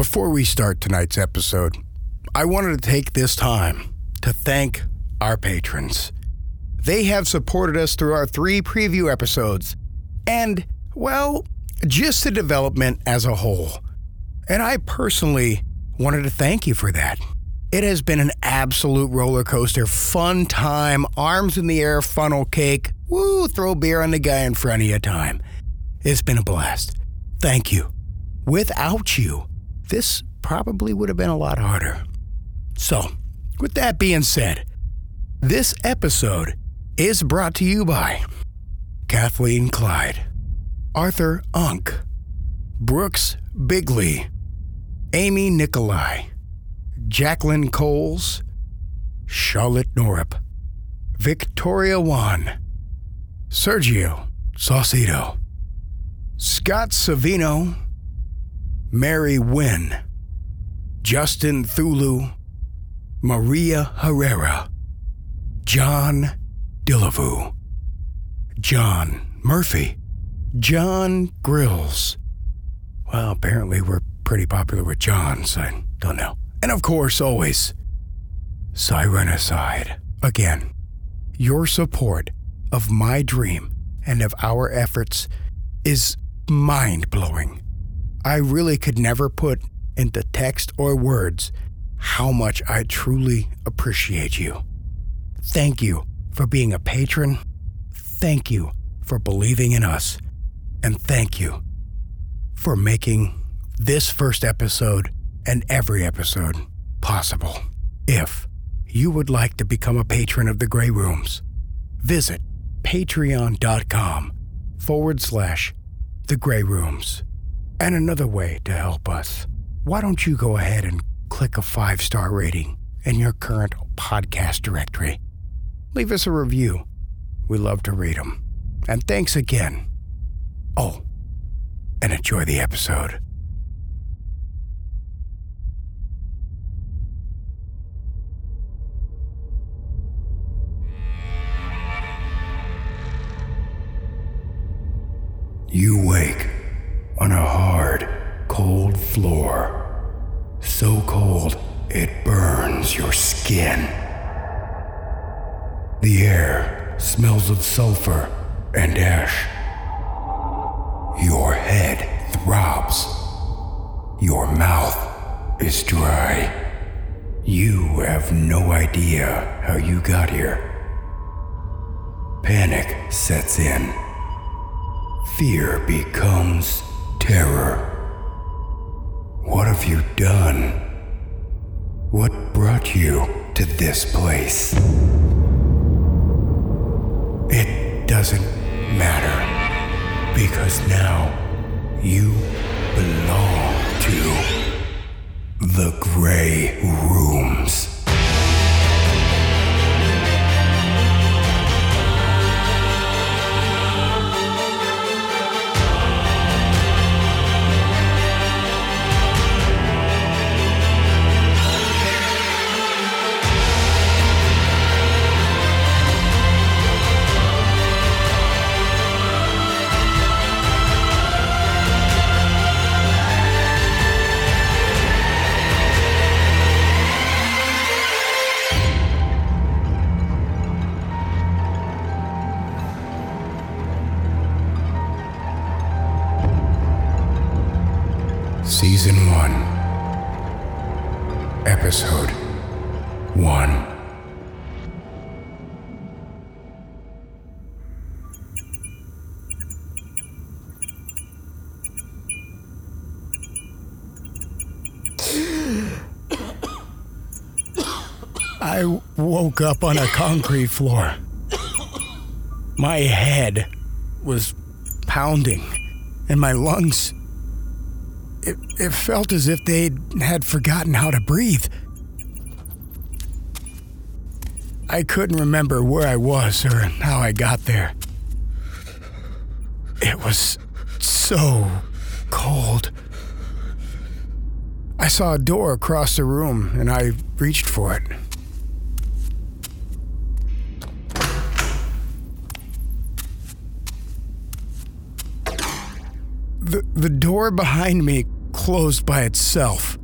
Before we start tonight's episode, I wanted to take this time to thank our patrons. They have supported us through our three preview episodes and, well, just the development as a whole. And I personally wanted to thank you for that. It has been an absolute roller coaster, fun time, arms in the air, funnel cake, woo, throw beer on the guy in front of you time. It's been a blast. Thank you. Without you, this probably would have been a lot harder. So, with that being said, this episode is brought to you by Kathleen Clyde, Arthur Unk, Brooks Bigley, Amy Nikolai, Jacqueline Coles, Charlotte Norup, Victoria Wan, Sergio Saucedo, Scott Savino, Mary Wynn, Justin Thulu, Maria Herrera, John Dillavu, John Murphy, John Grills. Well, apparently we're pretty popular with Johns. I don't know. And of course, always, Sirenicide. Again, your support of my dream and of our efforts is mind blowing. I really could never put into text or words how much I truly appreciate you. Thank you for being a patron. Thank you for believing in us. And thank you for making this first episode and every episode possible. If you would like to become a patron of the Grey Rooms, visit patreon.com forward slash the Grey Rooms. And another way to help us, why don't you go ahead and click a five star rating in your current podcast directory? Leave us a review. We love to read them. And thanks again. Oh, and enjoy the episode. You wake on a hard, cold floor. So cold it burns your skin. The air smells of sulfur and ash. Your head throbs. Your mouth is dry. You have no idea how you got here. Panic sets in. Fear becomes terror. What have you done? What brought you to this place? It doesn't matter because now you belong to the Grey Rooms. Woke up on a concrete floor. My head was pounding, and my lungs it, it felt as if they had forgotten how to breathe. I couldn't remember where I was or how I got there. It was so cold. I saw a door across the room and I reached for it. The, the door behind me closed by itself.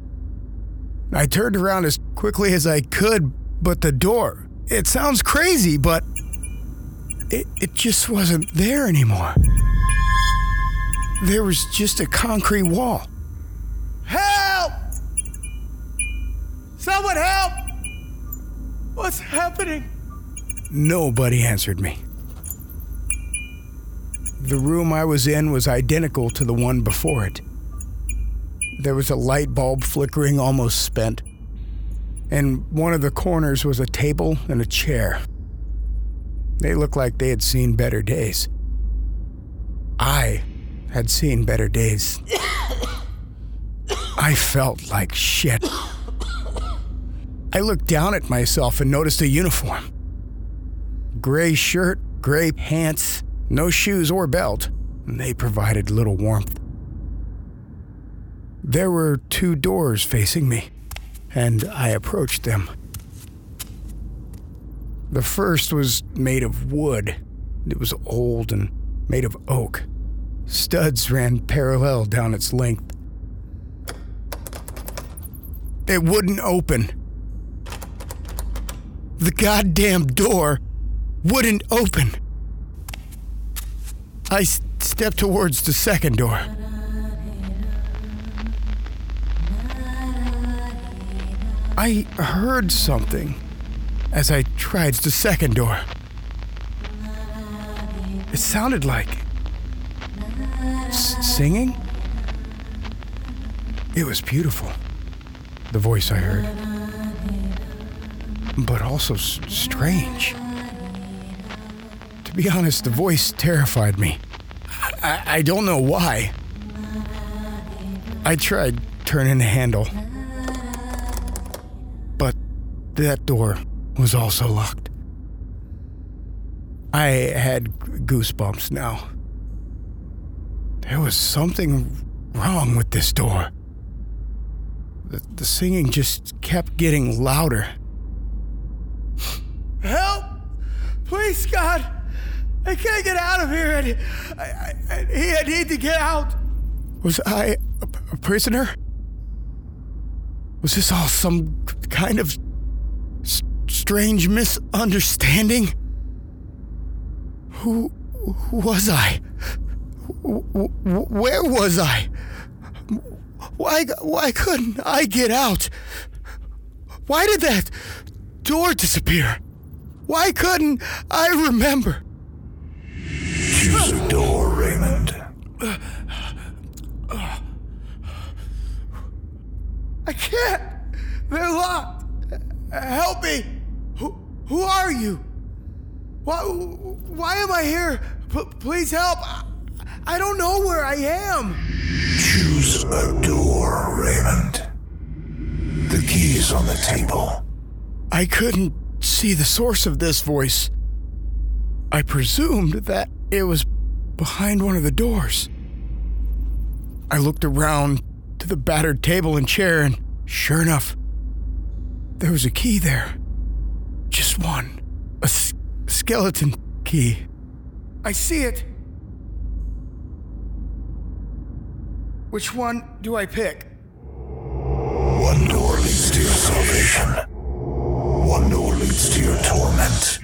I turned around as quickly as I could, but the door, it sounds crazy, but it, it just wasn't there anymore. There was just a concrete wall. Help! Someone help! What's happening? Nobody answered me. The room I was in was identical to the one before it. There was a light bulb flickering almost spent. In one of the corners was a table and a chair. They looked like they had seen better days. I had seen better days. I felt like shit. I looked down at myself and noticed a uniform gray shirt, gray pants, no shoes or belt. and They provided little warmth. There were two doors facing me, and I approached them. The first was made of wood. It was old and made of oak. Studs ran parallel down its length. It wouldn't open. The goddamn door wouldn't open. I s- stepped towards the second door. I heard something as I tried the second door. It sounded like s- singing. It was beautiful, the voice I heard, but also s- strange. Be honest, the voice terrified me. I, I don't know why. I tried turning the handle, but that door was also locked. I had goosebumps now. There was something wrong with this door. The, the singing just kept getting louder. Help! Please, God! I can't get out of here. I, I, I, I need to get out. Was I a, a prisoner? Was this all some kind of s- strange misunderstanding? Who, was I? W- where was I? Why, why couldn't I get out? Why did that door disappear? Why couldn't I remember? Choose a door, Raymond. I can't. They're locked. Help me. Who, who are you? Why, why am I here? P- please help. I, I don't know where I am. Choose a door, Raymond. The key's on the table. I couldn't see the source of this voice. I presumed that it was behind one of the doors. I looked around to the battered table and chair, and sure enough, there was a key there. Just one. A s- skeleton key. I see it. Which one do I pick? One door leads to your salvation. One door leads to your torment.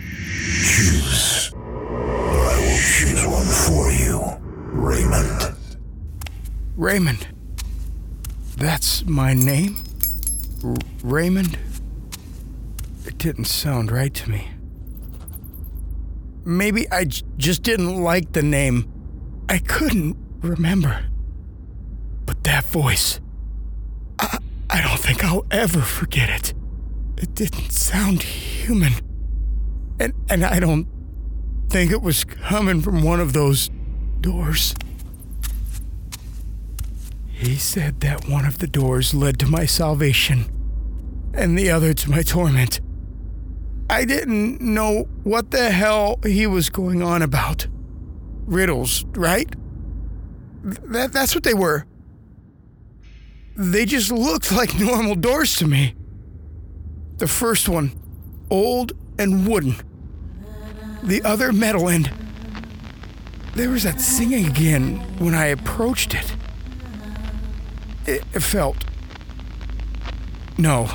Choose, choose one for you, Raymond. Raymond. That's my name? R- Raymond? It didn't sound right to me. Maybe I j- just didn't like the name. I couldn't remember. But that voice, I, I don't think I'll ever forget it. It didn't sound human. And, and I don't think it was coming from one of those doors. He said that one of the doors led to my salvation and the other to my torment. I didn't know what the hell he was going on about. Riddles, right? Th- That, that's what they were. They just looked like normal doors to me. The first one, old and wooden. The other metal, and there was that singing again when I approached it. It felt. No.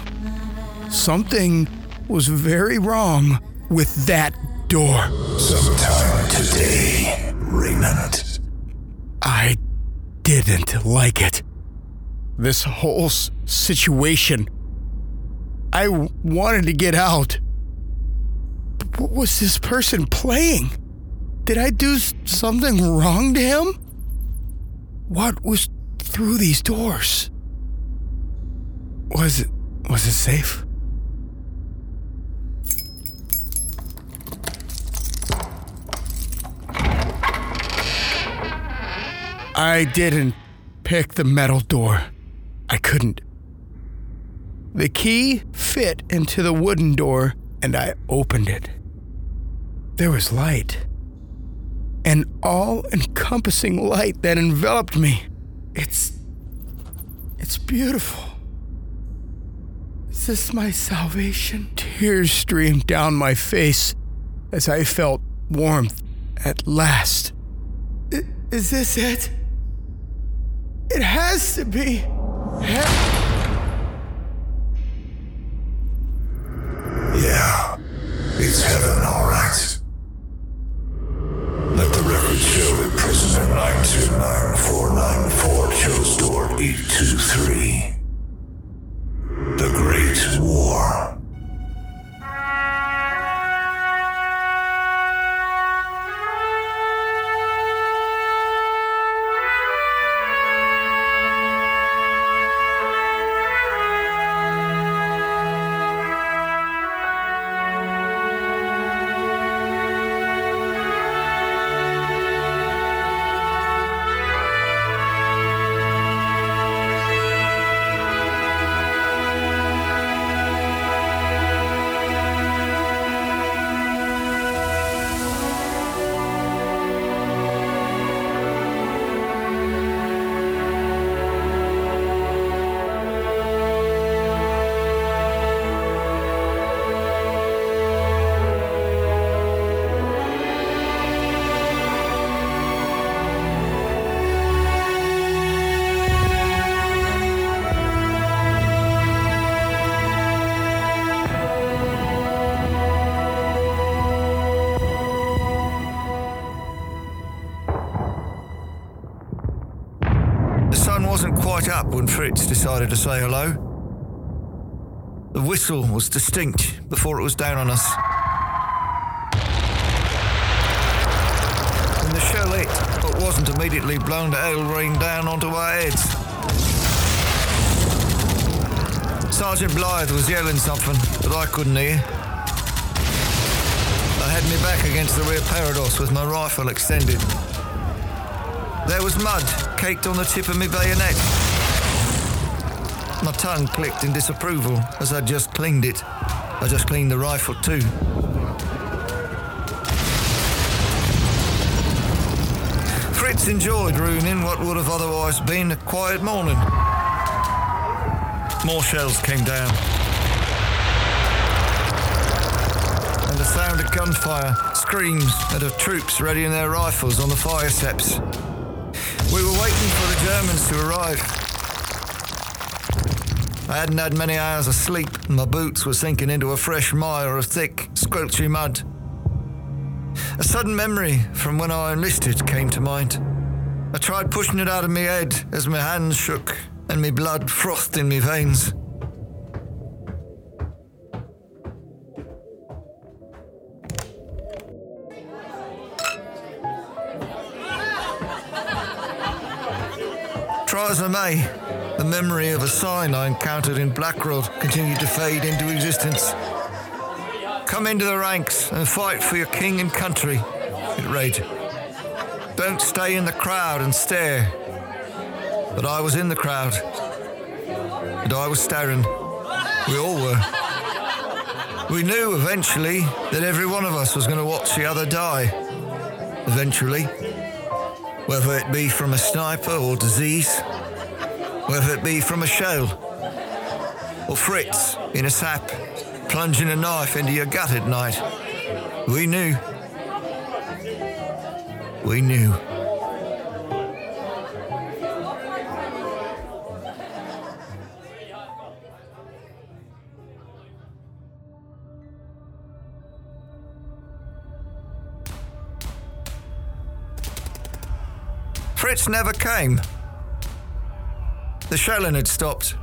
Something was very wrong with that door. Sometime today, Raymond. I didn't like it. This whole s- situation. I w- wanted to get out. What was this person playing? Did I do something wrong to him? What was through these doors? Was it was it safe? I didn't pick the metal door. I couldn't. The key fit into the wooden door and I opened it. There was light. An all encompassing light that enveloped me. It's. It's beautiful. Is this my salvation? Tears streamed down my face as I felt warmth at last. I- Is this it? It has to be. Ha- Yeah, it's heaven, 823. Up when Fritz decided to say hello. The whistle was distinct before it was down on us. When the shell hit, but wasn't immediately blown to hail rain down onto our heads. Sergeant Blythe was yelling something that I couldn't hear. I had me back against the rear parados with my rifle extended. There was mud caked on the tip of my bayonet. My tongue clicked in disapproval as I just cleaned it. I just cleaned the rifle too. Fritz enjoyed ruining what would have otherwise been a quiet morning. More shells came down. And the sound of gunfire, screams, and of troops readying their rifles on the fire steps. We were waiting for the Germans to arrive. I hadn't had many hours of sleep, and my boots were sinking into a fresh mire of thick, squelchy mud. A sudden memory from when I enlisted came to mind. I tried pushing it out of my head as my hands shook and my blood frothed in my veins. Try as I may, the memory of a sign I encountered in Blackrod continued to fade into existence. Come into the ranks and fight for your king and country, it read. Don't stay in the crowd and stare. But I was in the crowd. And I was staring. We all were. We knew eventually that every one of us was going to watch the other die. Eventually. Whether it be from a sniper or disease whether it be from a shell or Fritz in a sap plunging a knife into your gut at night. We knew. We knew. Fritz never came. The shelling had stopped.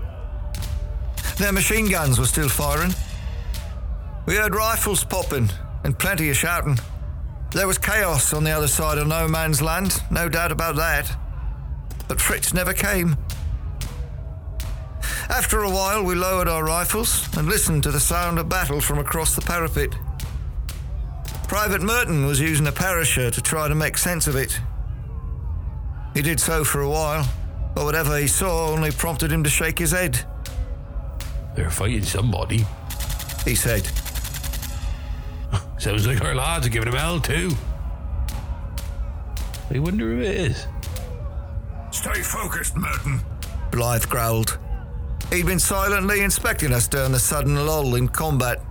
Their machine guns were still firing. We heard rifles popping and plenty of shouting. There was chaos on the other side of no man's land, no doubt about that. But Fritz never came. After a while, we lowered our rifles and listened to the sound of battle from across the parapet. Private Merton was using a periscope to try to make sense of it. He did so for a while, but whatever he saw only prompted him to shake his head. They're fighting somebody. He said, Sounds like our lads are giving him hell too. I wonder who it is. Stay focused, Merton. Blythe growled. He'd been silently inspecting us during the sudden lull in combat.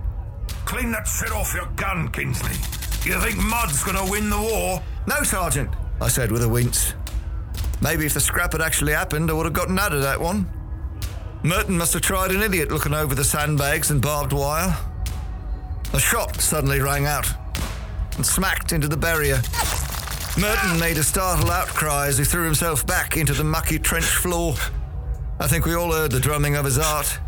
Clean that shit off your gun, Kinsley. You think Mud's gonna win the war? No, Sergeant, I said with a wince. Maybe if the scrap had actually happened, I would have gotten out of that one. Merton must have tried an idiot looking over the sandbags and barbed wire. A shot suddenly rang out and smacked into the barrier. Merton made a startled outcry as he threw himself back into the mucky trench floor. I think we all heard the drumming of his heart.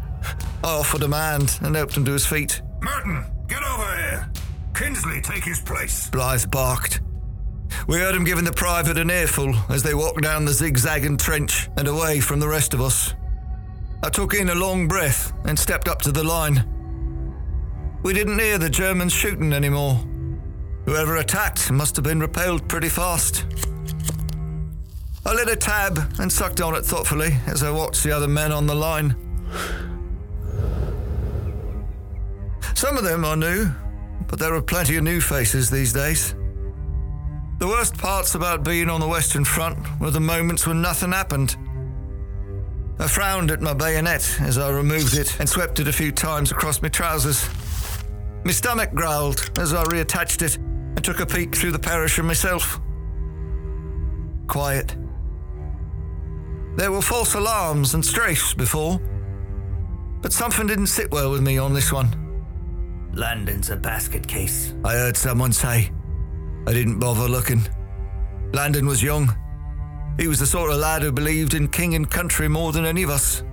I offered a hand and helped him to his feet. Merton, get over here. Kinsley, take his place. Blythe barked. We heard him giving the private an earful as they walked down the zigzagging trench and away from the rest of us. I took in a long breath and stepped up to the line. We didn't hear the Germans shooting anymore. Whoever attacked must have been repelled pretty fast. I lit a tab and sucked on it thoughtfully as I watched the other men on the line. Some of them I knew, but there were plenty of new faces these days. The worst parts about being on the Western Front were the moments when nothing happened. I frowned at my bayonet as I removed it and swept it a few times across my trousers. My stomach growled as I reattached it and took a peek through the periscope myself. Quiet. There were false alarms and strafes before, but something didn't sit well with me on this one. Landon's a basket case. I heard someone say. I didn't bother looking. Landon was young. He was the sort of lad who believed in king and country more than any of us.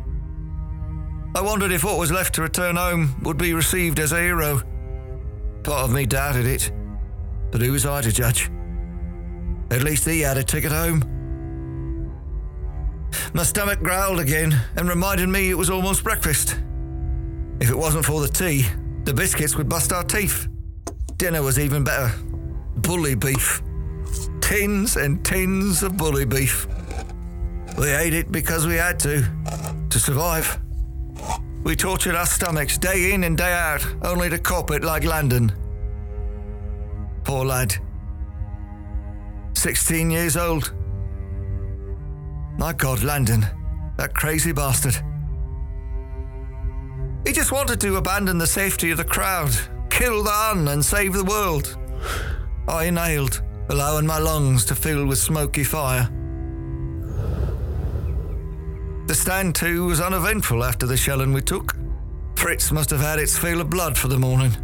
I wondered if what was left to return home would be received as a hero. Part of me doubted it, but who was I to judge? At least he had a ticket home. My stomach growled again and reminded me it was almost breakfast. If it wasn't for the tea, the biscuits would bust our teeth. Dinner was even better. Bully beef. Tins and tins of bully beef. We ate it because we had to, to survive. We tortured our stomachs day in and day out, only to cop it like Landon. Poor lad. 16 years old. My God, Landon, that crazy bastard. He just wanted to abandon the safety of the crowd, kill the Hun, and save the world. I inhaled, allowing my lungs to fill with smoky fire. The stand to was uneventful after the shelling we took. Fritz must have had its fill of blood for the morning.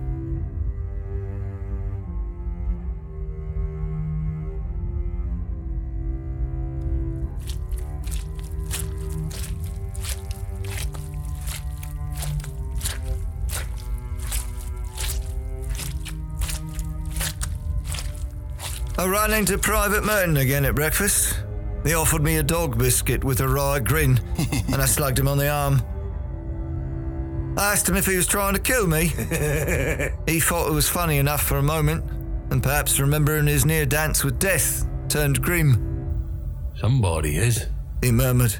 Ran into Private Merton again at breakfast. He offered me a dog biscuit with a wry grin, and I slugged him on the arm. I asked him if he was trying to kill me. he thought it was funny enough for a moment, and perhaps remembering his near dance with death, turned grim. Somebody is. He murmured.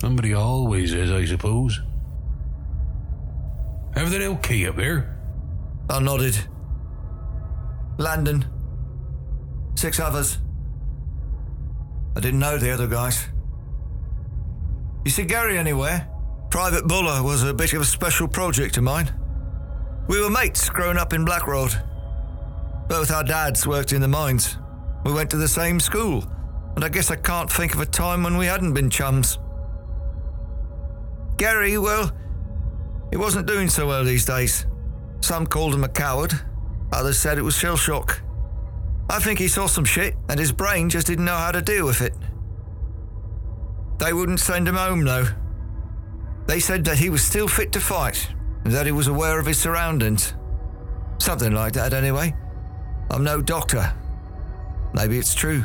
Somebody always is, I suppose. Everything okay up here? I nodded. Landon. Six others. I didn't know the other guys. You see Gary anywhere? Private Buller was a bit of a special project of mine. We were mates growing up in Blackrod. Both our dads worked in the mines. We went to the same school, and I guess I can't think of a time when we hadn't been chums. Gary, well, he wasn't doing so well these days. Some called him a coward, others said it was shell shock. I think he saw some shit and his brain just didn't know how to deal with it. They wouldn't send him home, though. They said that he was still fit to fight and that he was aware of his surroundings. Something like that, anyway. I'm no doctor. Maybe it's true.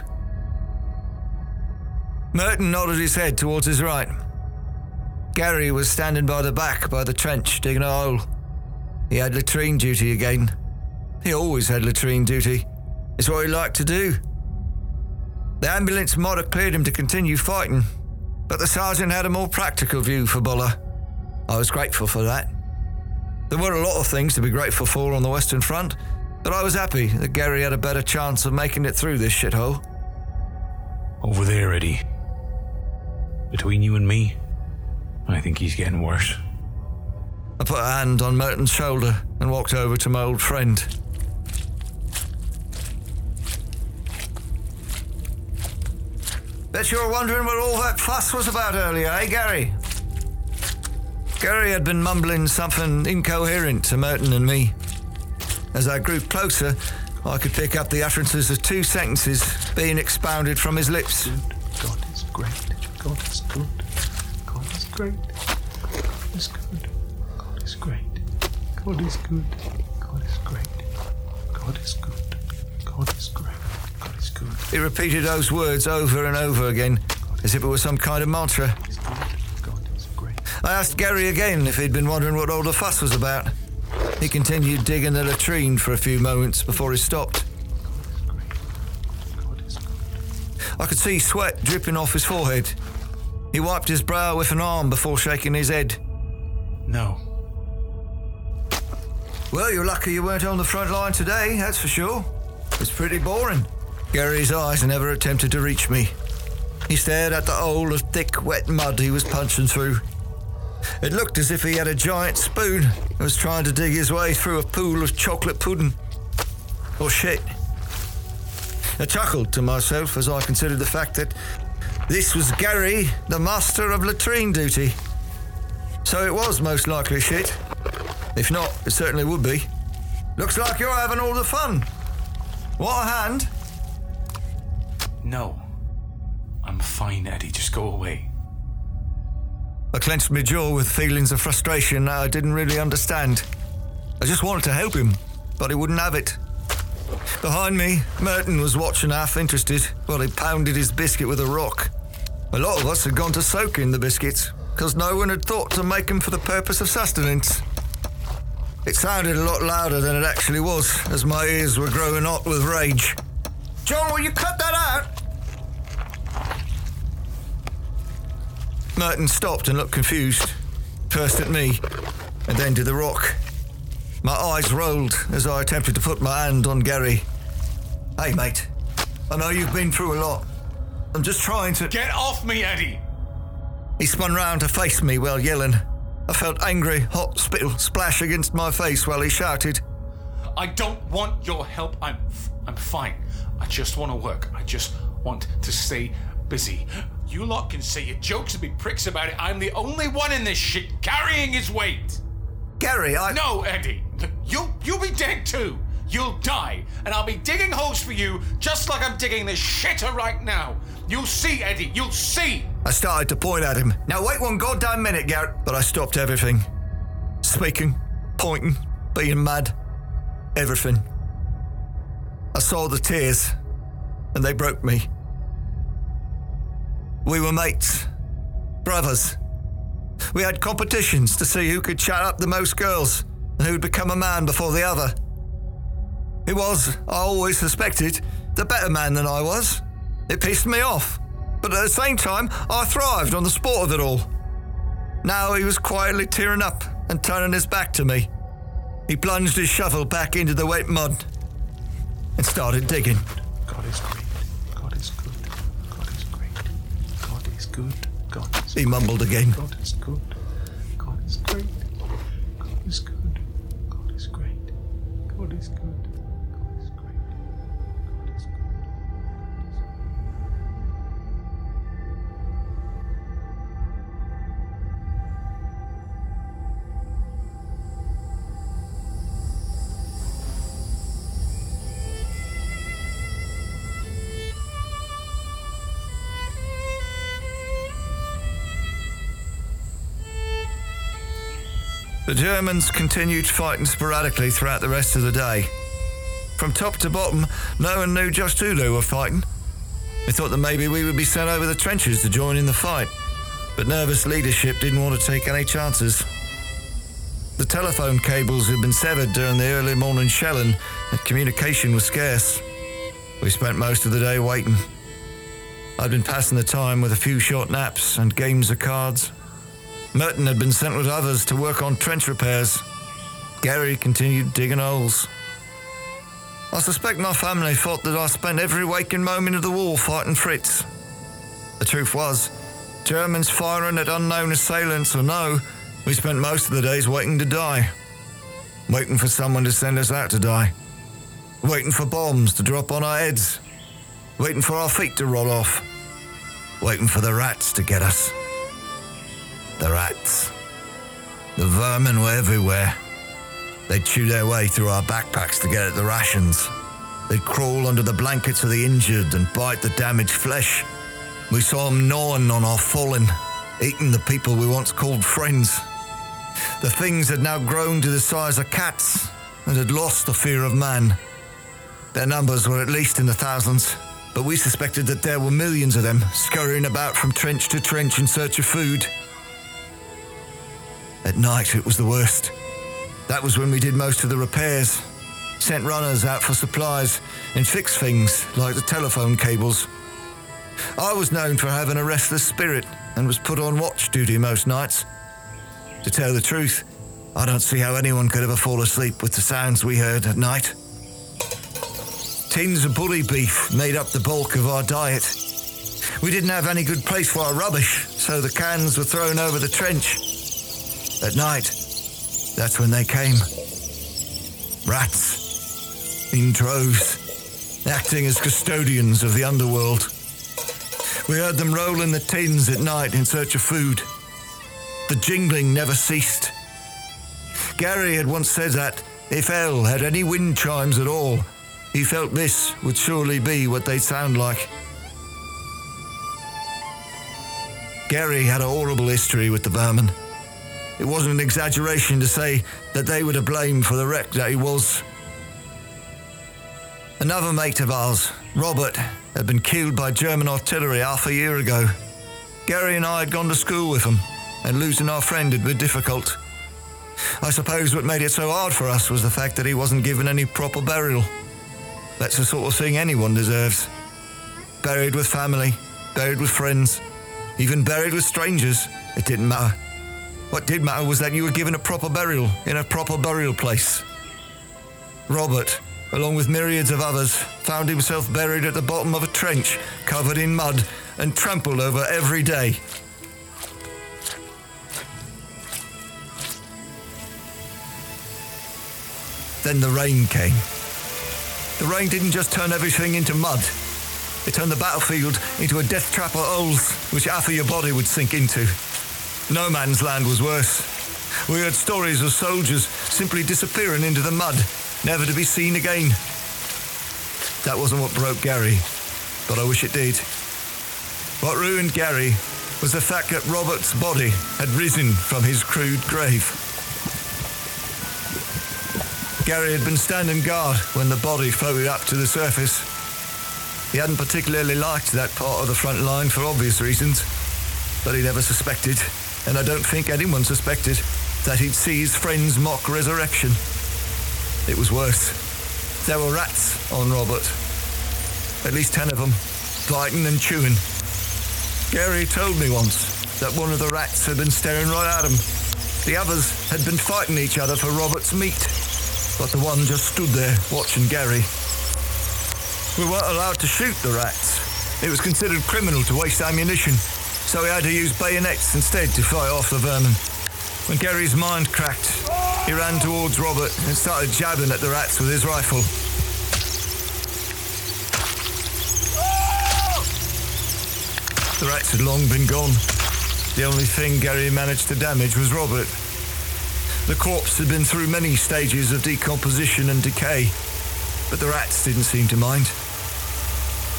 Merton nodded his head towards his right. Gary was standing by the back by the trench, digging a hole. He had latrine duty again. He always had latrine duty. It's what he liked to do. The ambulance might have cleared him to continue fighting, but the sergeant had a more practical view for Buller. I was grateful for that. There were a lot of things to be grateful for on the Western Front, but I was happy that Gary had a better chance of making it through this shithole. Over there, Eddie. Between you and me, I think he's getting worse. I put a hand on Merton's shoulder and walked over to my old friend. Bet you're wondering what all that fuss was about earlier, eh, Gary? Gary had been mumbling something incoherent to Merton and me. As I grew closer, I could pick up the utterances of two sentences being expounded from his lips. God is great. God is good. God is great. God is good. God is great. God is good. God is great. God is good. God is great. He repeated those words over and over again, as if it were some kind of mantra. God is good. God is great. I asked Gary again if he'd been wondering what all the fuss was about. He continued digging the latrine for a few moments before he stopped. God is good. I could see sweat dripping off his forehead. He wiped his brow with an arm before shaking his head. No. Well, you're lucky you weren't on the front line today, that's for sure. It's pretty boring. Gary's eyes never attempted to reach me. He stared at the hole of thick, wet mud he was punching through. It looked as if he had a giant spoon and was trying to dig his way through a pool of chocolate pudding. Or shit. I chuckled to myself as I considered the fact that this was Gary, the master of latrine duty. So it was most likely shit. If not, it certainly would be. Looks like you're having all the fun. What a hand. No. I'm fine, Eddie. Just go away. I clenched my jaw with feelings of frustration I didn't really understand. I just wanted to help him, but he wouldn't have it. Behind me, Merton was watching half interested while he pounded his biscuit with a rock. A lot of us had gone to soak in the biscuits, because no one had thought to make them for the purpose of sustenance. It sounded a lot louder than it actually was, as my ears were growing hot with rage. John, will you cut that out? Merton stopped and looked confused, first at me, and then to the rock. My eyes rolled as I attempted to put my hand on Gary. Hey, mate, I know you've been through a lot. I'm just trying to. Get off me, Eddie! He spun round to face me while yelling. I felt angry, hot spittle splash against my face while he shouted. I don't want your help. I'm I'm fine. I just want to work. I just want to stay busy. You lot can say your jokes and be pricks about it. I'm the only one in this shit carrying his weight. Gary, I. No, Eddie. You'll you'll be dead too. You'll die, and I'll be digging holes for you just like I'm digging this shitter right now. You'll see, Eddie. You'll see. I started to point at him. Now wait one goddamn minute, Garrett. But I stopped everything. Speaking, pointing, being mad. Everything. Saw the tears, and they broke me. We were mates, brothers. We had competitions to see who could chat up the most girls and who'd become a man before the other. He was, I always suspected, the better man than I was. It pissed me off, but at the same time, I thrived on the sport of it all. Now he was quietly tearing up and turning his back to me. He plunged his shovel back into the wet mud and started digging. God is great. God is good. God is great. God is good. God is He mumbled again. God is good. The Germans continued fighting sporadically throughout the rest of the day. From top to bottom, no one knew just who they were fighting. We thought that maybe we would be sent over the trenches to join in the fight, but nervous leadership didn't want to take any chances. The telephone cables had been severed during the early morning shelling, and communication was scarce. We spent most of the day waiting. I'd been passing the time with a few short naps and games of cards. Merton had been sent with others to work on trench repairs. Gary continued digging holes. I suspect my family thought that I spent every waking moment of the war fighting Fritz. The truth was, Germans firing at unknown assailants or no, we spent most of the days waiting to die. Waiting for someone to send us out to die. Waiting for bombs to drop on our heads. Waiting for our feet to roll off. Waiting for the rats to get us. The rats. The vermin were everywhere. They'd chew their way through our backpacks to get at the rations. They'd crawl under the blankets of the injured and bite the damaged flesh. We saw them gnawing on our fallen, eating the people we once called friends. The things had now grown to the size of cats and had lost the fear of man. Their numbers were at least in the thousands, but we suspected that there were millions of them scurrying about from trench to trench in search of food. At night, it was the worst. That was when we did most of the repairs, sent runners out for supplies, and fixed things like the telephone cables. I was known for having a restless spirit and was put on watch duty most nights. To tell the truth, I don't see how anyone could ever fall asleep with the sounds we heard at night. Tins of bully beef made up the bulk of our diet. We didn't have any good place for our rubbish, so the cans were thrown over the trench. At night, that's when they came. Rats. In droves. Acting as custodians of the underworld. We heard them roll in the tins at night in search of food. The jingling never ceased. Gary had once said that if hell had any wind chimes at all, he felt this would surely be what they'd sound like. Gary had a horrible history with the vermin. It wasn't an exaggeration to say that they were to blame for the wreck that he was. Another mate of ours, Robert, had been killed by German artillery half a year ago. Gary and I had gone to school with him, and losing our friend had been difficult. I suppose what made it so hard for us was the fact that he wasn't given any proper burial. That's the sort of thing anyone deserves. Buried with family, buried with friends, even buried with strangers, it didn't matter. What did matter was that you were given a proper burial in a proper burial place. Robert, along with myriads of others, found himself buried at the bottom of a trench, covered in mud and trampled over every day. Then the rain came. The rain didn't just turn everything into mud. It turned the battlefield into a death trap of holes which half of your body would sink into. No man's land was worse. We heard stories of soldiers simply disappearing into the mud, never to be seen again. That wasn't what broke Gary, but I wish it did. What ruined Gary was the fact that Robert's body had risen from his crude grave. Gary had been standing guard when the body floated up to the surface. He hadn't particularly liked that part of the front line for obvious reasons, but he never suspected, and I don't think anyone suspected, that he'd see his friend's mock resurrection. It was worse. There were rats on Robert. At least ten of them, biting and chewing. Gary told me once that one of the rats had been staring right at him. The others had been fighting each other for Robert's meat, but the one just stood there watching Gary. We weren't allowed to shoot the rats. It was considered criminal to waste ammunition, so he had to use bayonets instead to fight off the vermin. When Gary's mind cracked, he ran towards Robert and started jabbing at the rats with his rifle. The rats had long been gone. The only thing Gary managed to damage was Robert. The corpse had been through many stages of decomposition and decay, but the rats didn't seem to mind.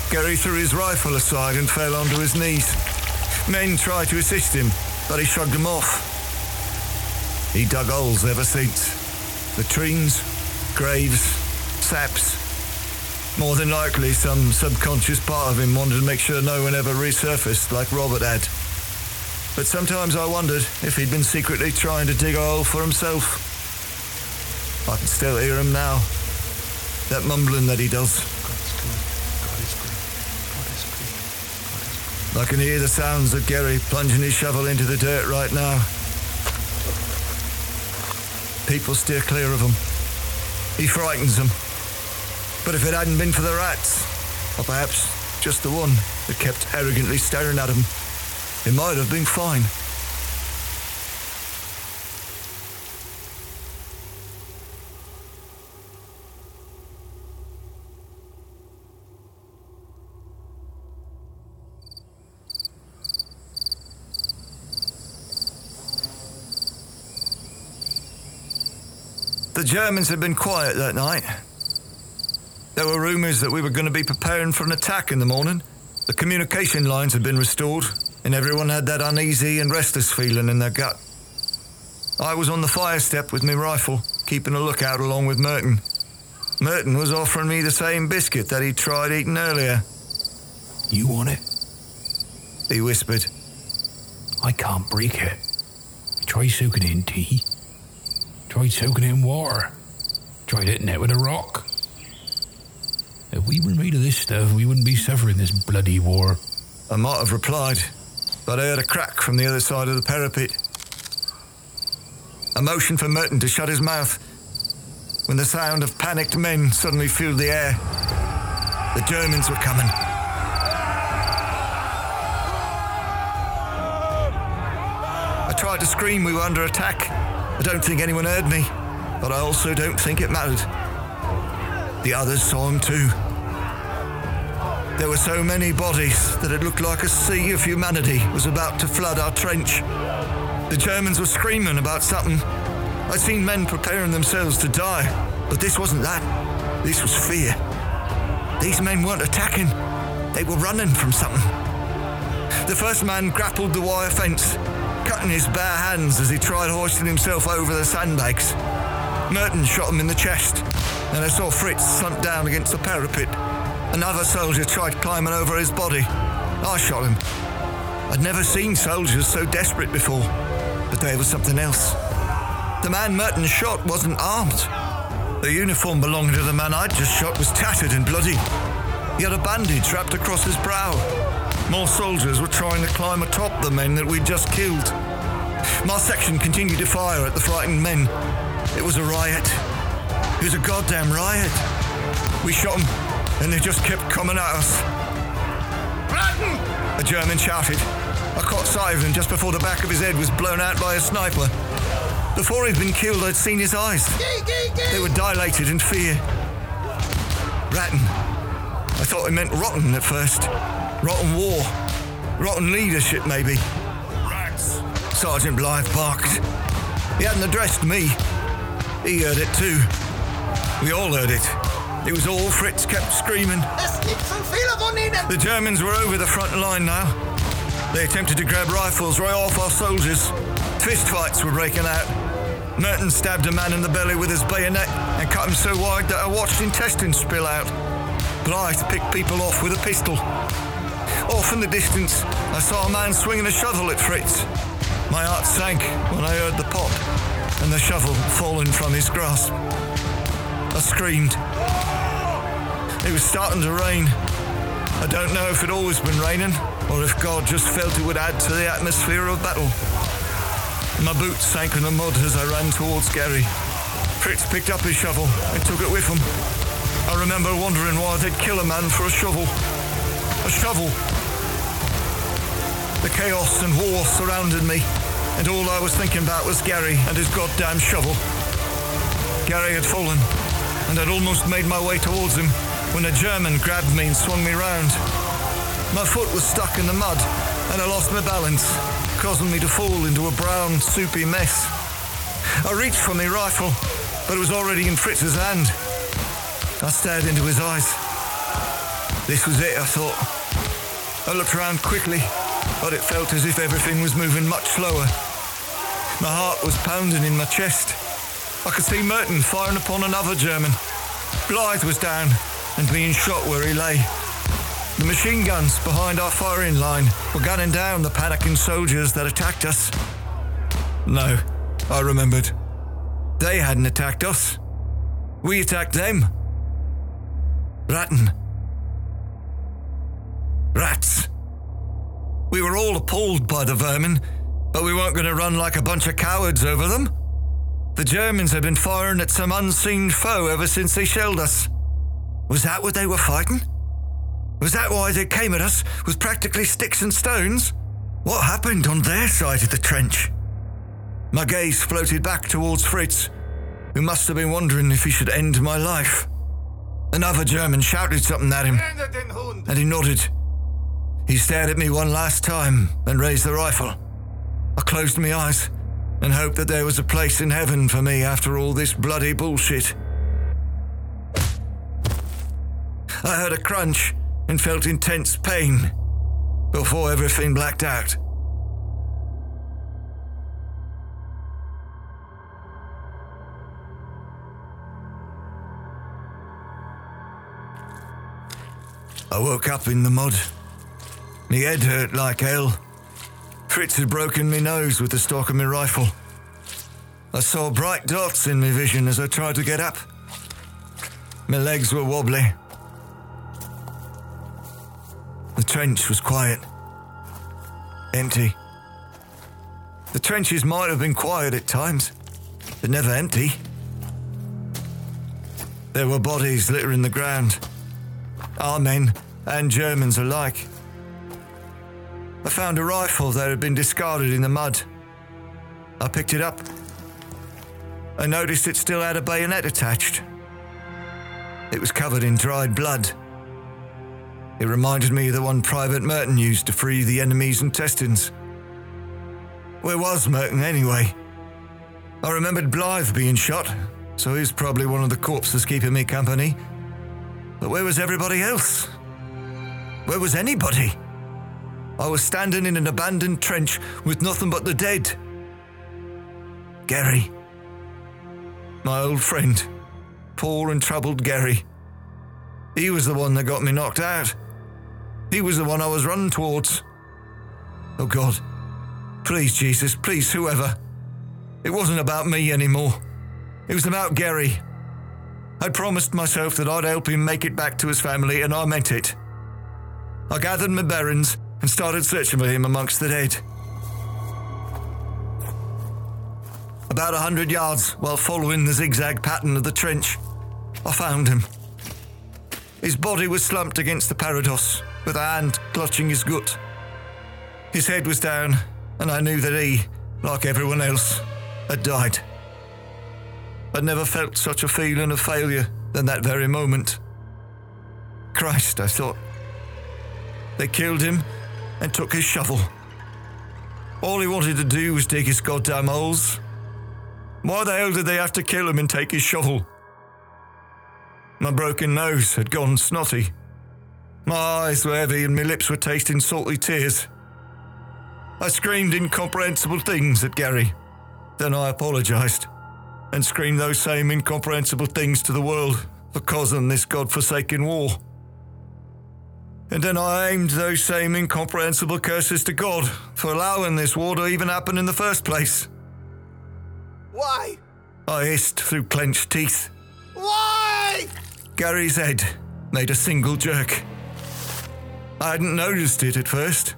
Gary threw his rifle aside and fell onto his knees. Men tried to assist him, but he shrugged them off. He dug holes ever since. Latrines, graves, saps. More than likely, some subconscious part of him wanted to make sure no one ever resurfaced like Robert had. But sometimes I wondered if he'd been secretly trying to dig a hole for himself. I can still hear him now. That mumbling that he does. I can hear the sounds of Gary plunging his shovel into the dirt right now. People steer clear of him. He frightens them. But if it hadn't been for the rats, or perhaps just the one that kept arrogantly staring at him, it might have been fine. The Germans had been quiet that night. There were rumours that we were going to be preparing for an attack in the morning. The communication lines had been restored, and everyone had that uneasy and restless feeling in their gut. I was on the fire step with my rifle, keeping a lookout along with Merton. Merton was offering me the same biscuit that he'd tried eating earlier. You want it? He whispered. I can't break it. Try soaking it in tea. Try soaking it in water. Tried hitting it with a rock. If we were made of this stuff, we wouldn't be suffering this bloody war. I might have replied, but I heard a crack from the other side of the parapet. A motion for Merton to shut his mouth when the sound of panicked men suddenly filled the air. The Germans were coming. I tried to scream we were under attack. I don't think anyone heard me, but I also don't think it mattered. The others saw him too. There were so many bodies that it looked like a sea of humanity was about to flood our trench. The Germans were screaming about something. I'd seen men preparing themselves to die, but this wasn't that. This was fear. These men weren't attacking, they were running from something. The first man grappled the wire fence, cutting his bare hands as he tried hoisting himself over the sandbags. Merton shot him in the chest, and I saw Fritz slump down against the parapet. Another soldier tried climbing over his body. I shot him. I'd never seen soldiers so desperate before, but there was something else. The man Merton shot wasn't armed. The uniform belonging to the man I'd just shot was tattered and bloody. He had a bandage wrapped across his brow. More soldiers were trying to climb atop the men that we'd just killed. My section continued to fire at the frightened men. It was a riot. It was a goddamn riot. We shot them, and they just kept coming at us. Braten! A German shouted. I caught sight of him just before the back of his head was blown out by a sniper. Before he'd been killed, I'd seen his eyes. They were dilated in fear. Ratten. I thought it meant rotten at first. Rotten war. Rotten leadership, maybe. Sergeant Blythe barked. He hadn't addressed me. He heard it too. We all heard it. It was all Fritz kept screaming. The Germans were over the front line now. They attempted to grab rifles right off our soldiers. Fist fights were breaking out. Merton stabbed a man in the belly with his bayonet and cut him so wide that I watched intestines spill out. Blythe picked people off with a pistol. Off in the distance, I saw a man swinging a shovel at Fritz. My heart sank when I heard the pop and the shovel falling from his grasp. I screamed. It was starting to rain. I don't know if it always been raining or if God just felt it would add to the atmosphere of battle. My boots sank in the mud as I ran towards Gary. Fritz picked up his shovel and took it with him. I remember wondering why they'd kill a man for a shovel. A shovel. The chaos and war surrounded me, and all I was thinking about was Gary and his goddamn shovel. Gary had fallen, and I'd almost made my way towards him when a German grabbed me and swung me round. My foot was stuck in the mud, and I lost my balance, causing me to fall into a brown, soupy mess. I reached for my rifle, but it was already in Fritz's hand. I stared into his eyes. This was it, I thought. I looked around quickly, but it felt as if everything was moving much slower. My heart was pounding in my chest. I could see Merton firing upon another German. Blythe was down and being shot where he lay. The machine guns behind our firing line were gunning down the panicking soldiers that attacked us. No, I remembered. They hadn't attacked us. We attacked them. Ratten. Rats. We were all appalled by the vermin, but we weren't going to run like a bunch of cowards over them. The Germans had been firing at some unseen foe ever since they shelled us. Was that what they were fighting? Was that why they came at us with practically sticks and stones? What happened on their side of the trench? My gaze floated back towards Fritz, who must have been wondering if he should end my life. Another German shouted something at him, and he nodded. He stared at me one last time and raised the rifle. I closed my eyes and hoped that there was a place in heaven for me after all this bloody bullshit. I heard a crunch and felt intense pain before everything blacked out. I woke up in the mud. My head hurt like hell. Fritz had broken my nose with the stock of my rifle. I saw bright dots in my vision as I tried to get up. My legs were wobbly. The trench was quiet. Empty. The trenches might have been quiet at times, but never empty. There were bodies littering the ground. Our men and Germans alike. I found a rifle that had been discarded in the mud. I picked it up. I noticed it still had a bayonet attached. It was covered in dried blood. It reminded me of the one Private Merton used to free the enemy's intestines. Where was Merton anyway? I remembered Blythe being shot, so he's probably one of the corpses keeping me company. But where was everybody else? Where was anybody? I was standing in an abandoned trench with nothing but the dead. Gary. My old friend. Poor and troubled Gary. He was the one that got me knocked out. He was the one I was running towards. Oh God. Please, Jesus, please, whoever. It wasn't about me anymore. It was about Gary. I'd promised myself that I'd help him make it back to his family, and I meant it. I gathered my bearings and started searching for him amongst the dead. About a hundred yards while following the zigzag pattern of the trench, I found him. His body was slumped against the parados, with a hand clutching his gut. His head was down, and I knew that he, like everyone else, had died. I'd never felt such a feeling of failure than that very moment. Christ, I thought. They killed him and took his shovel. All he wanted to do was dig his goddamn holes. Why the hell did they have to kill him and take his shovel? My broken nose had gone snotty. My eyes were heavy and my lips were tasting salty tears. I screamed incomprehensible things at Gary. Then I apologised and screamed those same incomprehensible things to the world for causing this god-forsaken war. And then I aimed those same incomprehensible curses to God for allowing this war to even happen in the first place. Why? I hissed through clenched teeth. Why? Gary's head made a single jerk. I hadn't noticed it at first.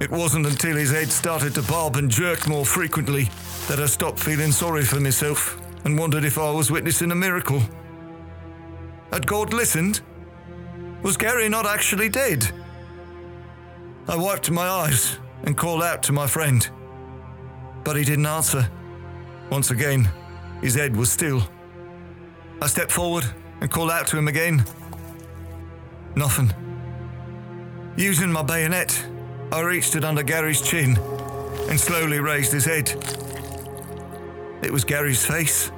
It wasn't until his head started to bob and jerk more frequently that I stopped feeling sorry for myself and wondered if I was witnessing a miracle. Had God listened? Was Gary not actually dead? I wiped my eyes and called out to my friend. But he didn't answer. Once again, his head was still. I stepped forward and called out to him again. Nothing. Using my bayonet, I reached it under Gary's chin and slowly raised his head. It was Gary's face.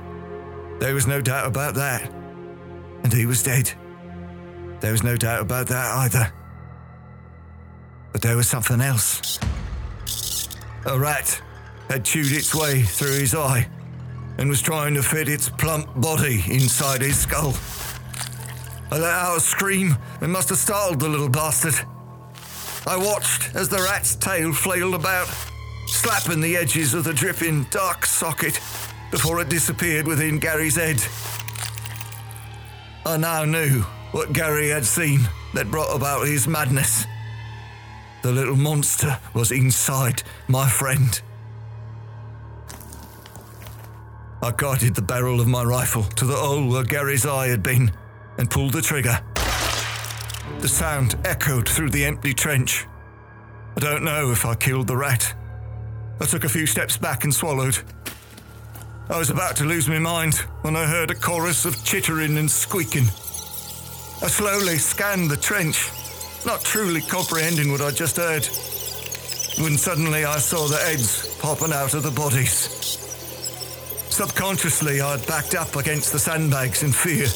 There was no doubt about that. And he was dead. There was no doubt about that either. But there was something else. A rat. had chewed its way through his eye and was trying to fit its plump body inside his skull. I let out a scream and must have startled the little bastard. I watched as the rat's tail flailed about, slapping the edges of the dripping dark socket before it disappeared within Gary's head. I now knew what Gary had seen that brought about his madness. The little monster was inside my friend. I guided the barrel of my rifle to the hole where Gary's eye had been and pulled the trigger. The sound echoed through the empty trench. I don't know if I killed the rat. I took a few steps back and swallowed. I was about to lose my mind when I heard a chorus of chittering and squeaking. I slowly scanned the trench, not truly comprehending what I just heard, when suddenly I saw the heads popping out of the bodies. Subconsciously, I'd backed up against the sandbags in fear.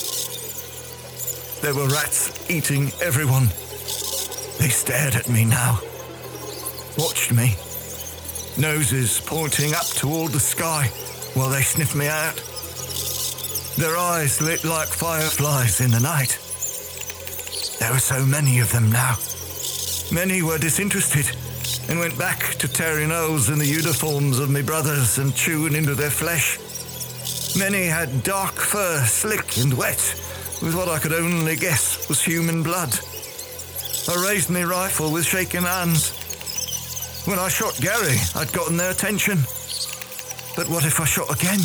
There were rats eating everyone. They stared at me now, watched me, noses pointing up toward the sky while they sniffed me out. Their eyes lit like fireflies in the night. There were so many of them now. Many were disinterested and went back to tearing holes in the uniforms of my brothers and chewing into their flesh. Many had dark fur, slick and wet, with what I could only guess was human blood. I raised my rifle with shaking hands. When I shot Gary, I'd gotten their attention. But what if I shot again?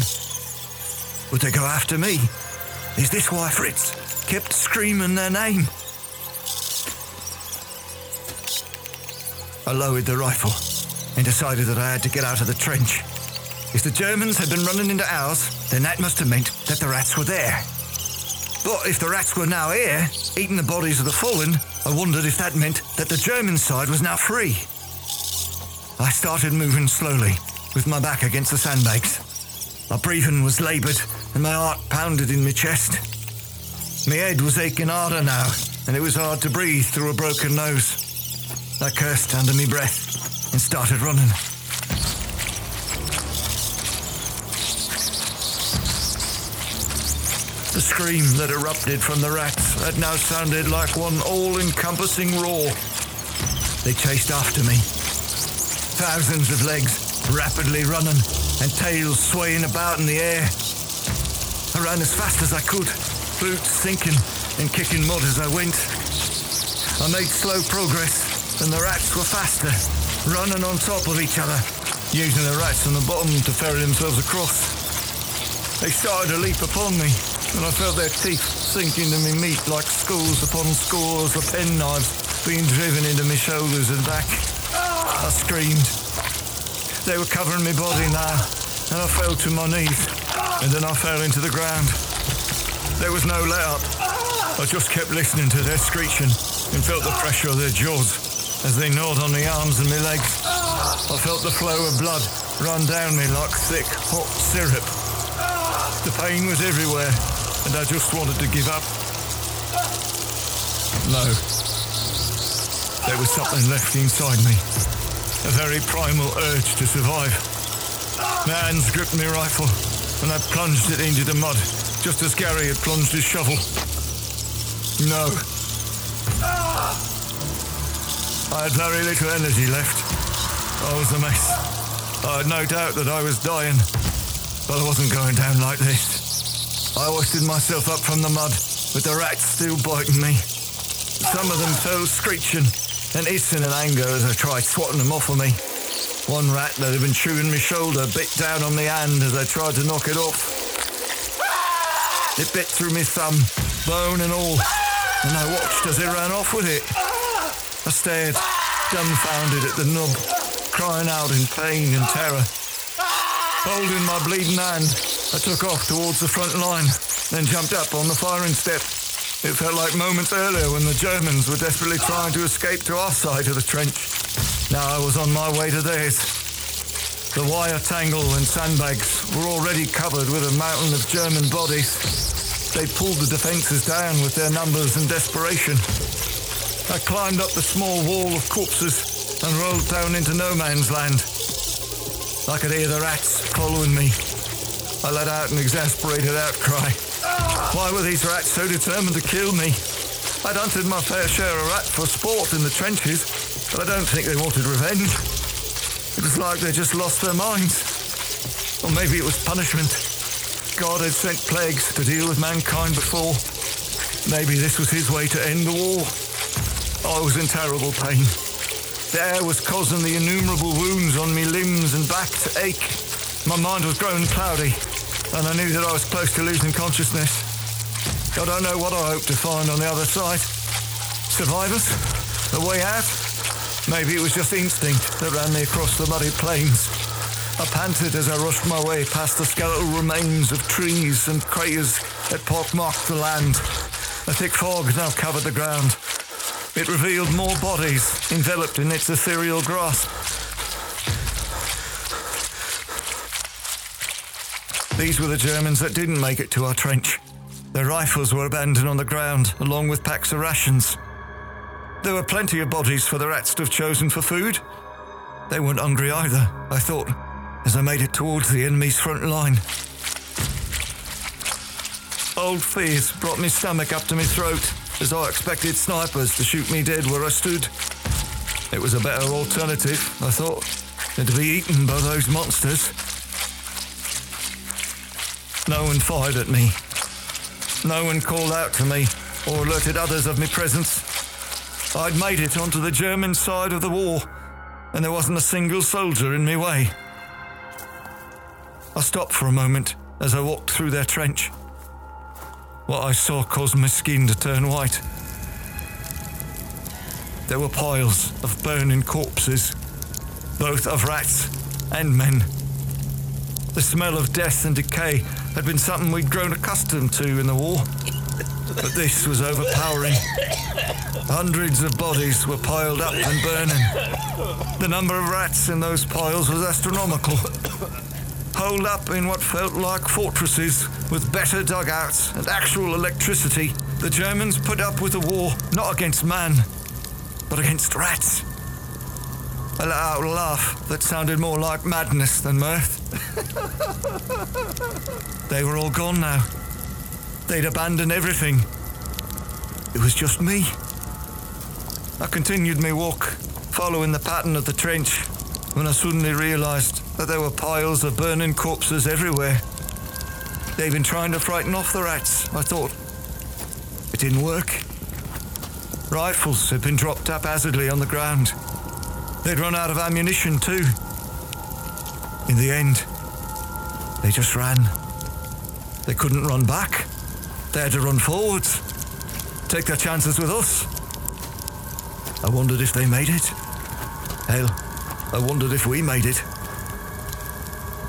Would they go after me? Is this why Fritz kept screaming their name? I lowered the rifle and decided that I had to get out of the trench. If the Germans had been running into ours, then that must have meant that the rats were there. But if the rats were now here, eating the bodies of the fallen, I wondered if that meant that the German side was now free. I started moving slowly, with my back against the sandbags. My breathing was laboured, and my heart pounded in my chest. My head was aching harder now, and it was hard to breathe through a broken nose. I cursed under my breath and started running. The scream that erupted from the rats had now sounded like one all encompassing roar. They chased after me. Thousands of legs rapidly running and tails swaying about in the air. I ran as fast as I could, boots sinking and kicking mud as I went. I made slow progress, and the rats were faster, running on top of each other, using the rats on the bottom to ferry themselves across. They started to leap upon me, and I felt their teeth sink into me meat like scores upon scores of penknives being driven into my shoulders and back. I screamed. They were covering my body now, and I fell to my knees, and then I fell into the ground. There was no let up. I just kept listening to their screeching and felt the pressure of their jaws as they gnawed on my arms and my legs. I felt the flow of blood run down me like thick, hot syrup. The pain was everywhere, and I just wanted to give up. No. There was something left inside me. A very primal urge to survive. My hands gripped my rifle, and I plunged it into the mud, just as Gary had plunged his shovel. No. I had very little energy left. I was a mess. I had no doubt that I was dying, but I wasn't going down like this. I hoisted myself up from the mud, with the rats still biting me. Some of them fell screeching and hissing in anger as I tried swatting them off of me. One rat that had been chewing my shoulder bit down on my hand as I tried to knock it off. It bit through my thumb, bone and all, and I watched as it ran off with it. I stared, dumbfounded at the nub, crying out in pain and terror. Holding my bleeding hand, I took off towards the front line, then jumped up on the firing step. It felt like moments earlier when the Germans were desperately trying to escape to our side of the trench. Now I was on my way to theirs. The wire tangle and sandbags were already covered with a mountain of German bodies. They pulled the defences down with their numbers and desperation. I climbed up the small wall of corpses and rolled down into no man's land. I could hear the rats following me. I let out an exasperated outcry. Why were these rats so determined to kill me? I'd hunted my fair share of rats for sport in the trenches, but I don't think they wanted revenge. It was like they just lost their minds. Or maybe it was punishment. God had sent plagues to deal with mankind before. Maybe this was his way to end the war. I was in terrible pain. The air was causing the innumerable wounds on me limbs and back to ache. My mind was growing cloudy, and I knew that I was close to losing consciousness. I don't know what I hoped to find on the other side. Survivors? A way out? Maybe it was just instinct that ran me across the muddy plains. I panted as I rushed my way past the skeletal remains of trees and craters that pockmarked the land. A thick fog now covered the ground. It revealed more bodies enveloped in its ethereal grasp. These were the Germans that didn't make it to our trench. Their rifles were abandoned on the ground, along with packs of rations. There were plenty of bodies for the rats to have chosen for food. They weren't hungry either, I thought, as I made it towards the enemy's front line. Old fears brought my stomach up to my throat as I expected snipers to shoot me dead where I stood. It was a better alternative, I thought, than to be eaten by those monsters. No one fired at me. No one called out to me or alerted others of my presence. I'd made it onto the German side of the war, and there wasn't a single soldier in my way. I stopped for a moment as I walked through their trench. What I saw caused my skin to turn white. There were piles of burning corpses, both of rats and men. The smell of death and decay had been something we'd grown accustomed to in the war, but this was overpowering. Hundreds of bodies were piled up and burning. The number of rats in those piles was astronomical. Holed up in what felt like fortresses with better dugouts and actual electricity, the Germans put up with a war not against man, but against rats. A laugh that sounded more like madness than mirth. they were all gone now. They'd abandoned everything. It was just me. I continued my walk, following the pattern of the trench, when I suddenly realised that there were piles of burning corpses everywhere. They'd been trying to frighten off the rats, I thought. It didn't work. Rifles had been dropped haphazardly on the ground. They'd run out of ammunition too. In the end, they just ran. They couldn't run back. They had to run forwards. Take their chances with us. I wondered if they made it. Hell, I wondered if we made it.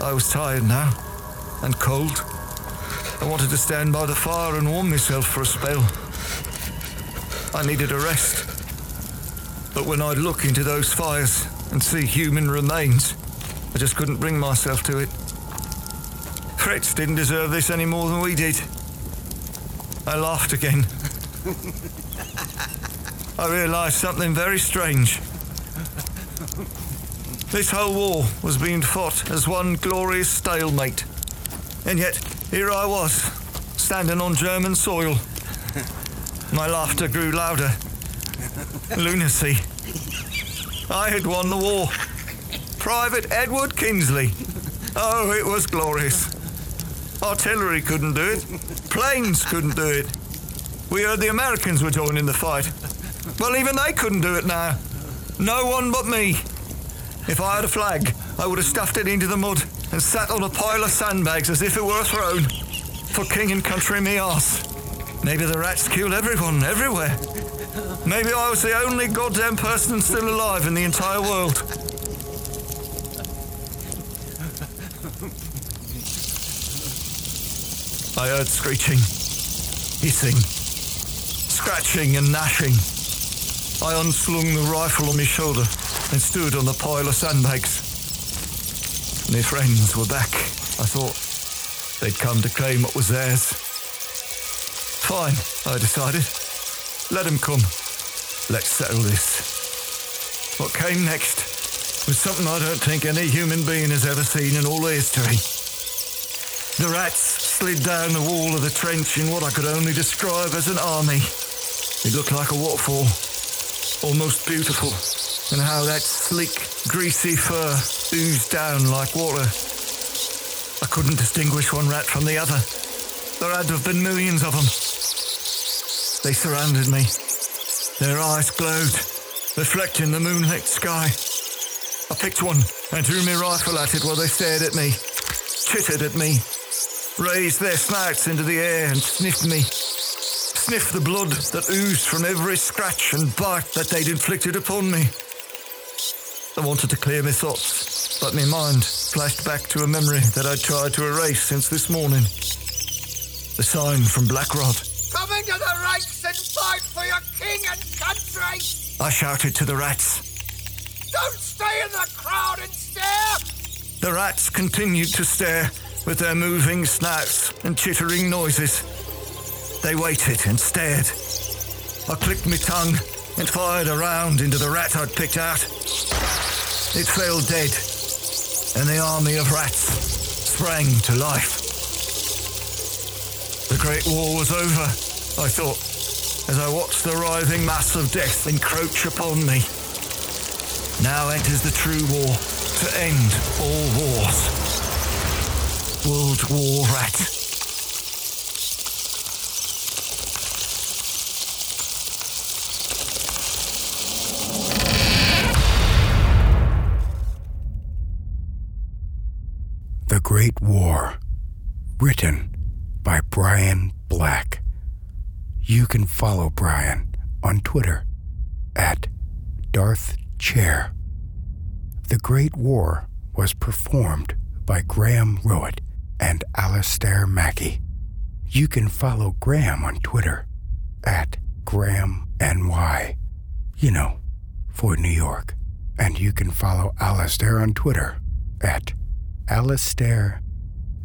I was tired now, and cold. I wanted to stand by the fire and warm myself for a spell. I needed a rest. But when I'd look into those fires and see human remains, I just couldn't bring myself to it. Fritz didn't deserve this any more than we did. I laughed again. I realised something very strange. This whole war was being fought as one glorious stalemate. And yet, here I was, standing on German soil. My laughter grew louder. Lunacy. I had won the war. Private Edward Kinsley. Oh, it was glorious. Artillery couldn't do it. Planes couldn't do it. We heard the Americans were joining the fight. Well, even they couldn't do it now. No one but me. If I had a flag, I would have stuffed it into the mud and sat on a pile of sandbags as if it were a throne. For king and country me arse. Maybe the rats killed everyone, everywhere. Maybe I was the only goddamn person still alive in the entire world. I heard screeching, hissing, scratching, and gnashing. I unslung the rifle on my shoulder and stood on the pile of sandbags. My friends were back, I thought. They'd come to claim what was theirs. Fine, I decided. Let them come. Let's settle this. What came next was something I don't think any human being has ever seen in all history. The rats slid down the wall of the trench in what I could only describe as an army. It looked like a waterfall, almost beautiful, and how that sleek, greasy fur oozed down like water. I couldn't distinguish one rat from the other. There had to have been millions of them. They surrounded me. Their eyes glowed, reflecting the moonlit sky. I picked one and threw my rifle at it while they stared at me, chittered at me, raised their snouts into the air and sniffed me. Sniffed the blood that oozed from every scratch and bite that they'd inflicted upon me. I wanted to clear my thoughts, but my mind flashed back to a memory that I'd tried to erase since this morning. The sign from Blackrod. Come into the ranks and fight for your king and country! I shouted to the rats. Don't stay in the crowd and stare! The rats continued to stare with their moving snouts and chittering noises. They waited and stared. I clicked my tongue and fired a round into the rat I'd picked out. It fell dead, and the army of rats sprang to life. The Great War was over, I thought, as I watched the writhing mass of death encroach upon me. Now enters the true war to end all wars. World War Rat. The Great War, written by Brian Black. You can follow Brian on Twitter at Darth Chair. The Great War was performed by Graham Rowat and Alistair Mackey. You can follow Graham on Twitter at GrahamNY, you know, for New York. And you can follow Alistair on Twitter at Alistair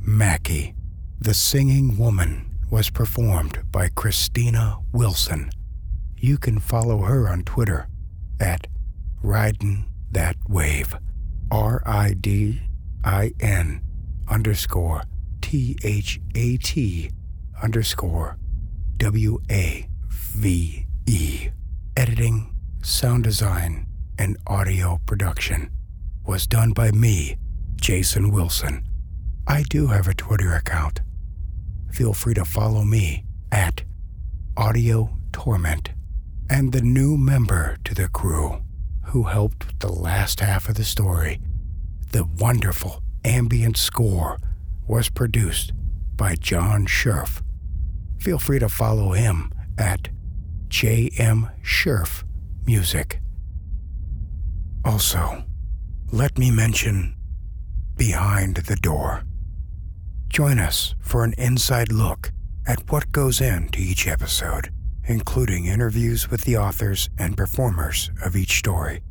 Mackey. The Singing Woman was performed by Christina Wilson. You can follow her on Twitter at Ridin' That Wave. R I D I N underscore T H A T underscore W A V E. Editing, sound design, and audio production was done by me, Jason Wilson. I do have a Twitter account. Feel free to follow me at Audio Torment and the new member to the crew who helped with the last half of the story. The wonderful ambient score was produced by John Scherf. Feel free to follow him at JM Scherf Music. Also, let me mention Behind the Door. Join us for an inside look at what goes into each episode, including interviews with the authors and performers of each story.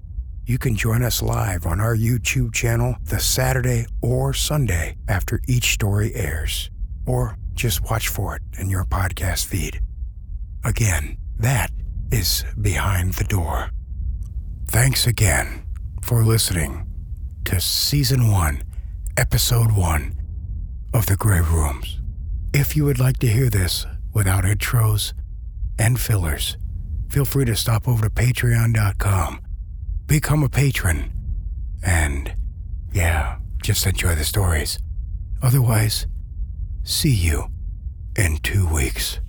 You can join us live on our YouTube channel the Saturday or Sunday after each story airs, or just watch for it in your podcast feed. Again, that is Behind the Door. Thanks again for listening to Season 1, Episode 1 of The Grey Rooms. If you would like to hear this without intros and fillers, feel free to stop over to patreon.com, become a patron, and yeah, just enjoy the stories. Otherwise, see you in two weeks.